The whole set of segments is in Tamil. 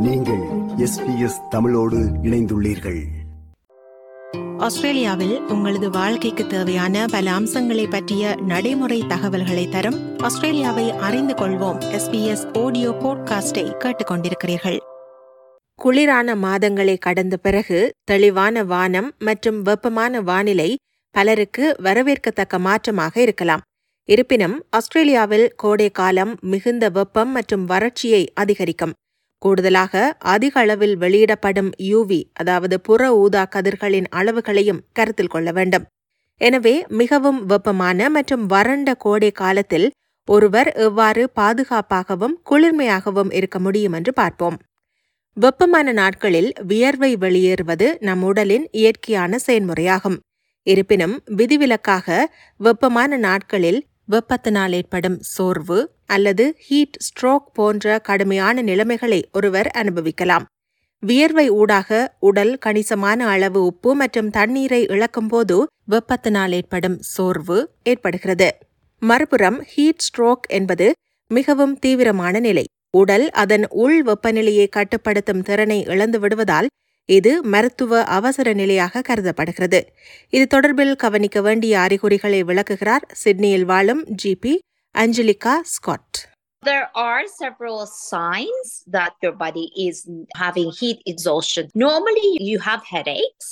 நீங்கள் எஸ்பிஎஸ் தமிழோடு இணைந்துள்ளீர்கள். ஆஸ்திரேலியாவில் உங்களது வாழ்க்கைக்கு தேவையான பல அம்சங்களை பற்றிய நடைமுறை தகவல்களை தரும் ஆஸ்திரேலியாவை அறிந்து கொள்வோம். எஸ்பிஎஸ் ஆடியோ போட்காஸ்டை கேட்டுக்கொண்டிருக்கிறீர்கள். குளிரான மாதங்களை கடந்த பிறகு தெளிவான வானம் மற்றும் வெப்பமான வானிலை பலருக்கு வரவேற்கத்தக்க மாற்றமாக இருக்கலாம். இருப்பினும் ஆஸ்திரேலியாவில் கோடை காலம் மிகுந்த வெப்பம் மற்றும் வறட்சியை அதிகரிக்கும். கூடுதலாக அதிக அளவில் வெளியிடப்படும் யூவி அதாவது புற ஊதா கதிர்களின் அளவுகளையும் கருத்தில் கொள்ள வேண்டும். எனவே மிகவும் வெப்பமான மற்றும் வறண்ட கோடை காலத்தில் ஒருவர் எவ்வாறு பாதுகாப்பாகவும் குளிர்மையாகவும் இருக்க முடியும் என்று பார்ப்போம். வெப்பமான நாட்களில் வியர்வை வெளியேறுவது நம் உடலின் இயற்கையான செயல்முறையாகும். இருப்பினும் விதிவிலக்காக வெப்பமான நாட்களில் வெப்பத்தினால் ஏற்படும் சோர்வு அல்லது ஹீட் ஸ்ட்ரோக் போன்ற கடுமையான நிலைமைகளை ஒருவர் அனுபவிக்கலாம். வியர்வை ஊடாக உடல் கணிசமான அளவு உப்பு மற்றும் தண்ணீரை இழக்கும்போது வெப்பத்தினால் ஏற்படும் சோர்வு ஏற்படுகிறது. மறுபுறம் ஹீட் ஸ்ட்ரோக் என்பது மிகவும் தீவிரமான நிலை. உடல் அதன் உள் வெப்பநிலையை கட்டுப்படுத்தும் திறனை இழந்து விடுவதால் இது மருத்துவ அவசர நிலையாக கருதப்படுகிறது இது தொடர்பில் கவனிக்க வேண்டிய அறிகுறிகளை விளக்குகிறார் சிட்னியில் வாழும் GP Angelica Scott There are several signs that your body is having heat exhaustion. Normally, you have headaches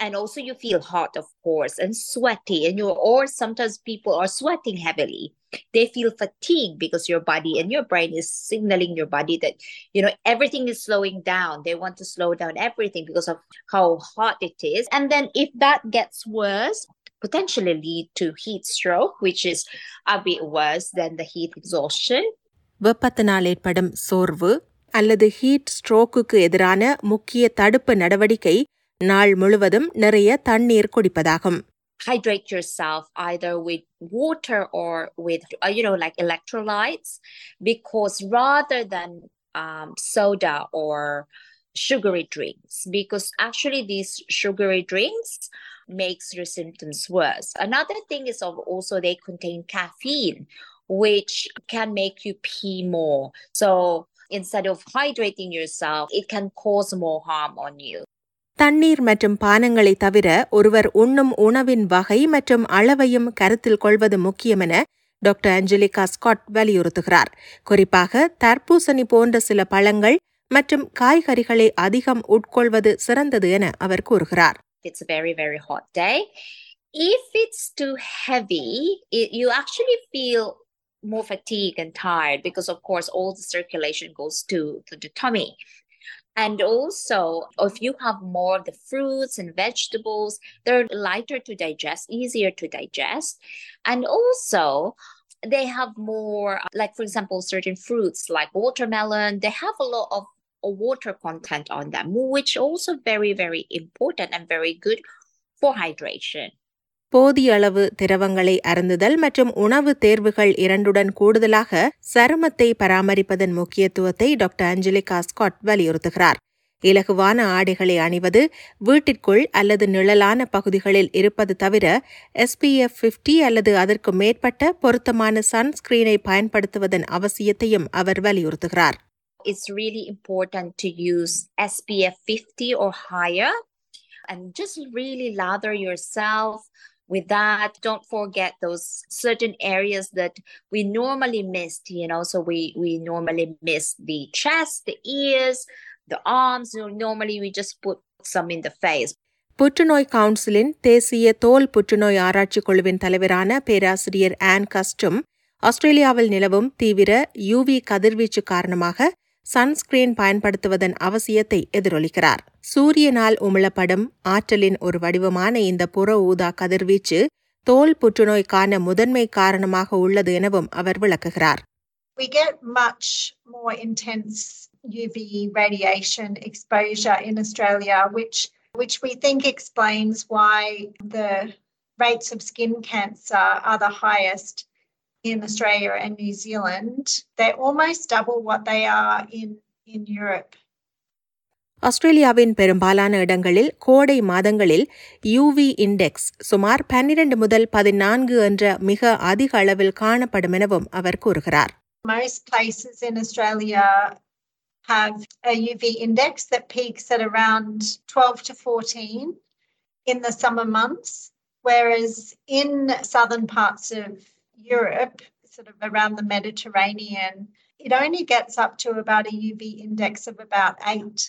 and also you feel hot, of course, and sweaty, and you or sometimes people are sweating heavily. They feel fatigued because your body and your brain is signaling your body that you know everything is slowing down. They want to slow down everything because of how hot it is. And then if that gets worse, potentially lead to heat stroke, which is a bit worse than the heat exhaustion. வெப்பத்தினால் ஏற்படும் சோர்வு அல்லது ஹீட் ஸ்ட்ரோக்குக்கு எதிரான முக்கிய தடுப்பு நடவடிக்கை நாள் முழுவதும் நிறைய தண்ணீர் குடிப்பதாகும் hydrate yourself either with water or with uh, you know like electrolytes because rather than um, soda or sugary drinks because actually these sugary drinks makes your symptoms worse another thing is of also they contain caffeine which can make you pee more so instead of hydrating yourself it can cause more harm on you தண்ணீர் மற்றும் பானங்களை தவிர ஒருவர் உண்ணும் உணவின் வகை மற்றும் அளவையும் கருத்தில் கொள்வது முக்கியம் என டாக்டர் அஞ்சலிகா ஸ்காட் வலியுறுத்துகிறார். குறிப்பாக தர்பூசணி போன்ற சில பழங்கள் மற்றும் காய்கறிகளை அதிகம் உட்கொள்வது சிறந்தது என அவர் கூறுகிறார். It's a very very hot day. If it's too heavy it, you actually feel more fatigued and tired because of course all the circulation goes to, to the tummy. And also if you have more of the fruits and vegetables they're lighter to digest easier to digest. And also they have more uh, like for example certain fruits like watermelon they have a lot of uh, water content on them which also very very important and very good for hydration போதிய அளவு திரவங்களை அருந்துதல் மற்றும் உணவு தேர்வுகள் இரண்டுடன் கூடுதலாக சருமத்தை பராமரிப்பதன் முக்கியத்துவத்தை டாக்டர் அஞ்சலிகா ஸ்காட் வலியுறுத்துகிறார். இலகுவான ஆடைகளை அணிவது வீட்டிற்குள் அல்லது நிழலான பகுதிகளில் இருப்பது தவிர எஸ்பிஎஃப் பிப்டி அல்லது அதற்கு மேற்பட்ட பொருத்தமான சன்ஸ்கிரீனை பயன்படுத்துவதன் அவசியத்தையும் அவர் வலியுறுத்துகிறார். It's really important to use SPF 50 or higher and just really lather yourself with that don't forget those certain areas that we normally missed you know so we we normally miss the chest the ears the arms you know, normally we just put some in the face புற்றுநோய் கவுன்சிலின் தேசிய தோல் புற்றுநோய் ஆராய்ச்சி குழுவின் தலைவரான பேராசிரியர் ஆன் கஸ்டும் ஆஸ்திரேலியாவில் நிலவும் தீவிர யூவி கதிர்வீச்சு காரணமாக சன்ஸ்கிரீன் பயன்படுத்துவதன் அவசியத்தை எதிரொலிக்கிறார் சூரியனால் உமிழப்படும் ஆற்றலின் ஒரு வடிவமான இந்த புற ஊதா கதிர்வீச்சு தோல் புற்றுநோய்க்கான முதன்மை காரணமாக உள்ளது எனவும் அவர் விளக்குகிறார் We get much more intense UV radiation exposure in Australia, which which we think explains why the rates of skin cancer are the highest in Australia and New Zealand. They're almost double what they are in, in Europe. ஆஸ்திரேலியாவின் பெரும்பாலான இடங்களில் கோடை மாதங்களில் யூவி இண்டெக்ஸ் சுமார் பன்னிரண்டு முதல் பதினான்கு என்ற மிக அதிக அளவில் காணப்படும் எனவும் அவர் கூறுகிறார் Most places in Australia have a UV index that peaks at around 12 to 14 in the summer months, whereas in southern parts of Europe, sort of around the Mediterranean, it only gets up to about a UV index of about 8.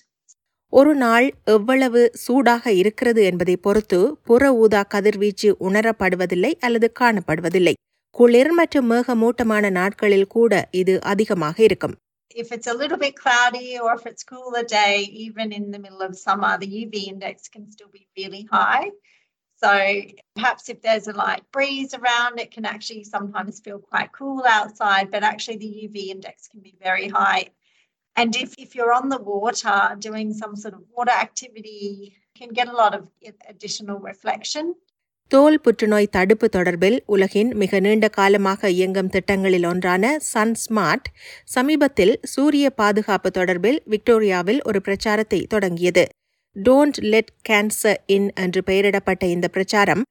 ஒரு நாள் எவ்வளவு சூடாக இருக்கிறது என்பதை பொறுத்து புற ஊதா கதிர்வீச்சு உணரப்படுவதில்லை அல்லது காணப்படுவதில்லை குளிர் மற்றும் மேகமூட்டமான நாட்களில் கூட இது அதிகமாக இருக்கும் If it's a little bit cloudy or if it's cooler day, even in the middle of summer, the UV index can still be really high. So perhaps if there's a light breeze around, it can actually sometimes feel quite cool outside, but actually the UV index can be very high. And if, if you're on the water doing some sort of water activity, you can get a lot of additional reflection. தோல் புற்றுநோய் தடுப்பு தொடர்பில் உலகின் மிக நீண்ட காலமாக இயங்கும் திட்டங்களில் ஒன்றான சன் ஸ்மார்ட் சமீபத்தில் சூரிய பாதுகாப்பு தொடர்பில் விக்டோரியாவில் ஒரு பிரச்சாரத்தை தொடங்கியது டோன்ட் லெட் கேன்சர் இன் என்று பெயரிடப்பட்ட இந்த பிரச்சாரம்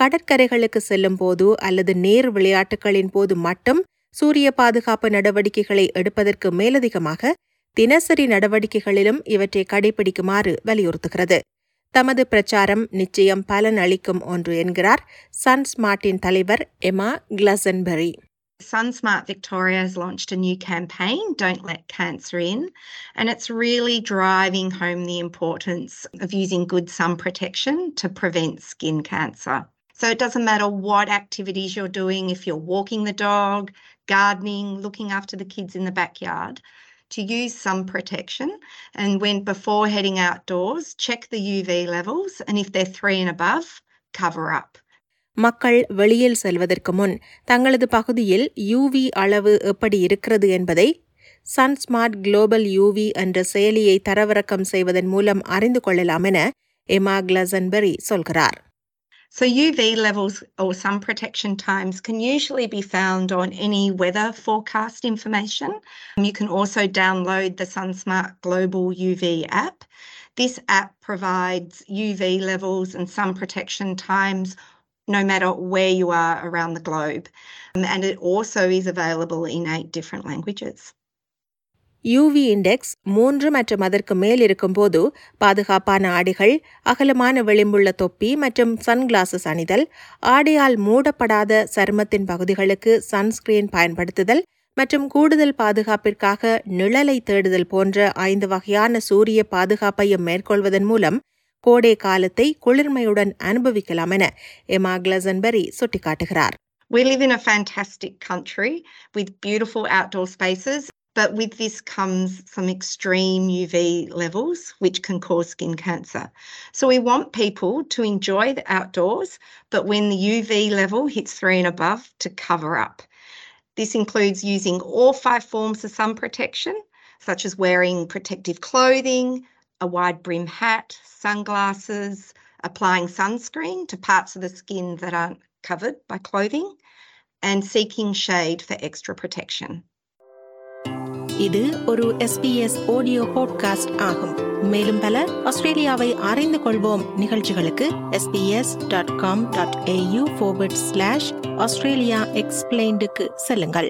கடற்கரைகளுக்கு செல்லும் போது அல்லது நேர் விளையாட்டுகளின் போது மட்டும் சூரிய பாதுகாப்பு நடவடிக்கைகளை எடுப்பதற்கு மேலதிகமாக தினசரி நடவடிக்கைகளிலும் இவற்றை கடைபிடிக்குமாறு வலியுறுத்துகிறது. தமது பிரச்சாரம் நிச்சயம் பலன் அளிக்கும் ஒன்று என்கிறார் சன்ஸ்மார்ட்டின் தலைவர் எமா கிளசன்பெரி. SunSmart Victoria has launched a new campaign, Don't Let Cancer In, and it's really driving home the importance of using good sun protection to prevent skin cancer. So it doesn't matter what activities you're doing, if you're walking the dog, gardening, looking after the kids in the backyard, to use sun protection. And when before heading outdoors, check the UV levels, and if they're three and above, cover up. மக்கள் வெளியில் செல்வதற்கு முன் தங்களது பகுதியில் யூவி அளவு எப்படி இருக்கிறது என்பதை சன்ஸ்மார்ட் குளோபல் யூவி என்ற செயலியை தரவிறக்கம் செய்வதன் மூலம் அறிந்து கொள்ளலாம் என எமா கிளசன்பெரி சொல்கிறார் So UV levels or sun protection times can usually be found on any weather forecast information. You can also download the SunSmart Global UV app. This app provides UV levels and sun protection times no matter where you are around the globe. Um, and it also is available in eight different languages. UV index மூன்று மற்றும் அதற்கு மேல் இருக்கும்போது பாதுகாப்பான ஆடைகள் அகலமான விளிம்புள்ள தொப்பி மற்றும் சன்கிளாசஸ் அணிதல் ஆடையால் மூடப்படாத சருமத்தின் பகுதிகளுக்கு சன்ஸ்கிரீன் பயன்படுத்துதல் மற்றும் கூடுதல் பாதுகாப்பிற்காக நிழலை தேடுதல் போன்ற ஐந்து வகையான சூரிய பாதுகாப்பையும் மேற்கொள்வதன் மூலம் கோடை காலத்தை குளிர்மையுடன் அனுபவிக்கலாம் என எமா கிளசன்பெரி சுட்டிக்காட்டுகிறார் We live in a fantastic country with beautiful outdoor spaces, but with this comes some extreme UV levels, which can cause skin cancer. So we want people to enjoy the outdoors, but when the UV level hits three and above, to cover up. This includes using all five forms of sun protection, such as wearing protective clothing, a wide brim hat, sunglasses, applying sunscreen to parts of the skin that aren't covered by clothing, and seeking shade for extra protection. இது ஒரு எஸ்பிஎஸ் ஆடியோ பாட்காஸ்ட் ஆகும் மேலும் பல ஆஸ்திரேலியாவை அறிந்து கொள்வோம் நிகழ்ச்சிகளுக்கு SBS dot com dot AU forward slash Australia எக்ஸ்பிளைண்டுக்கு செல்லுங்கள்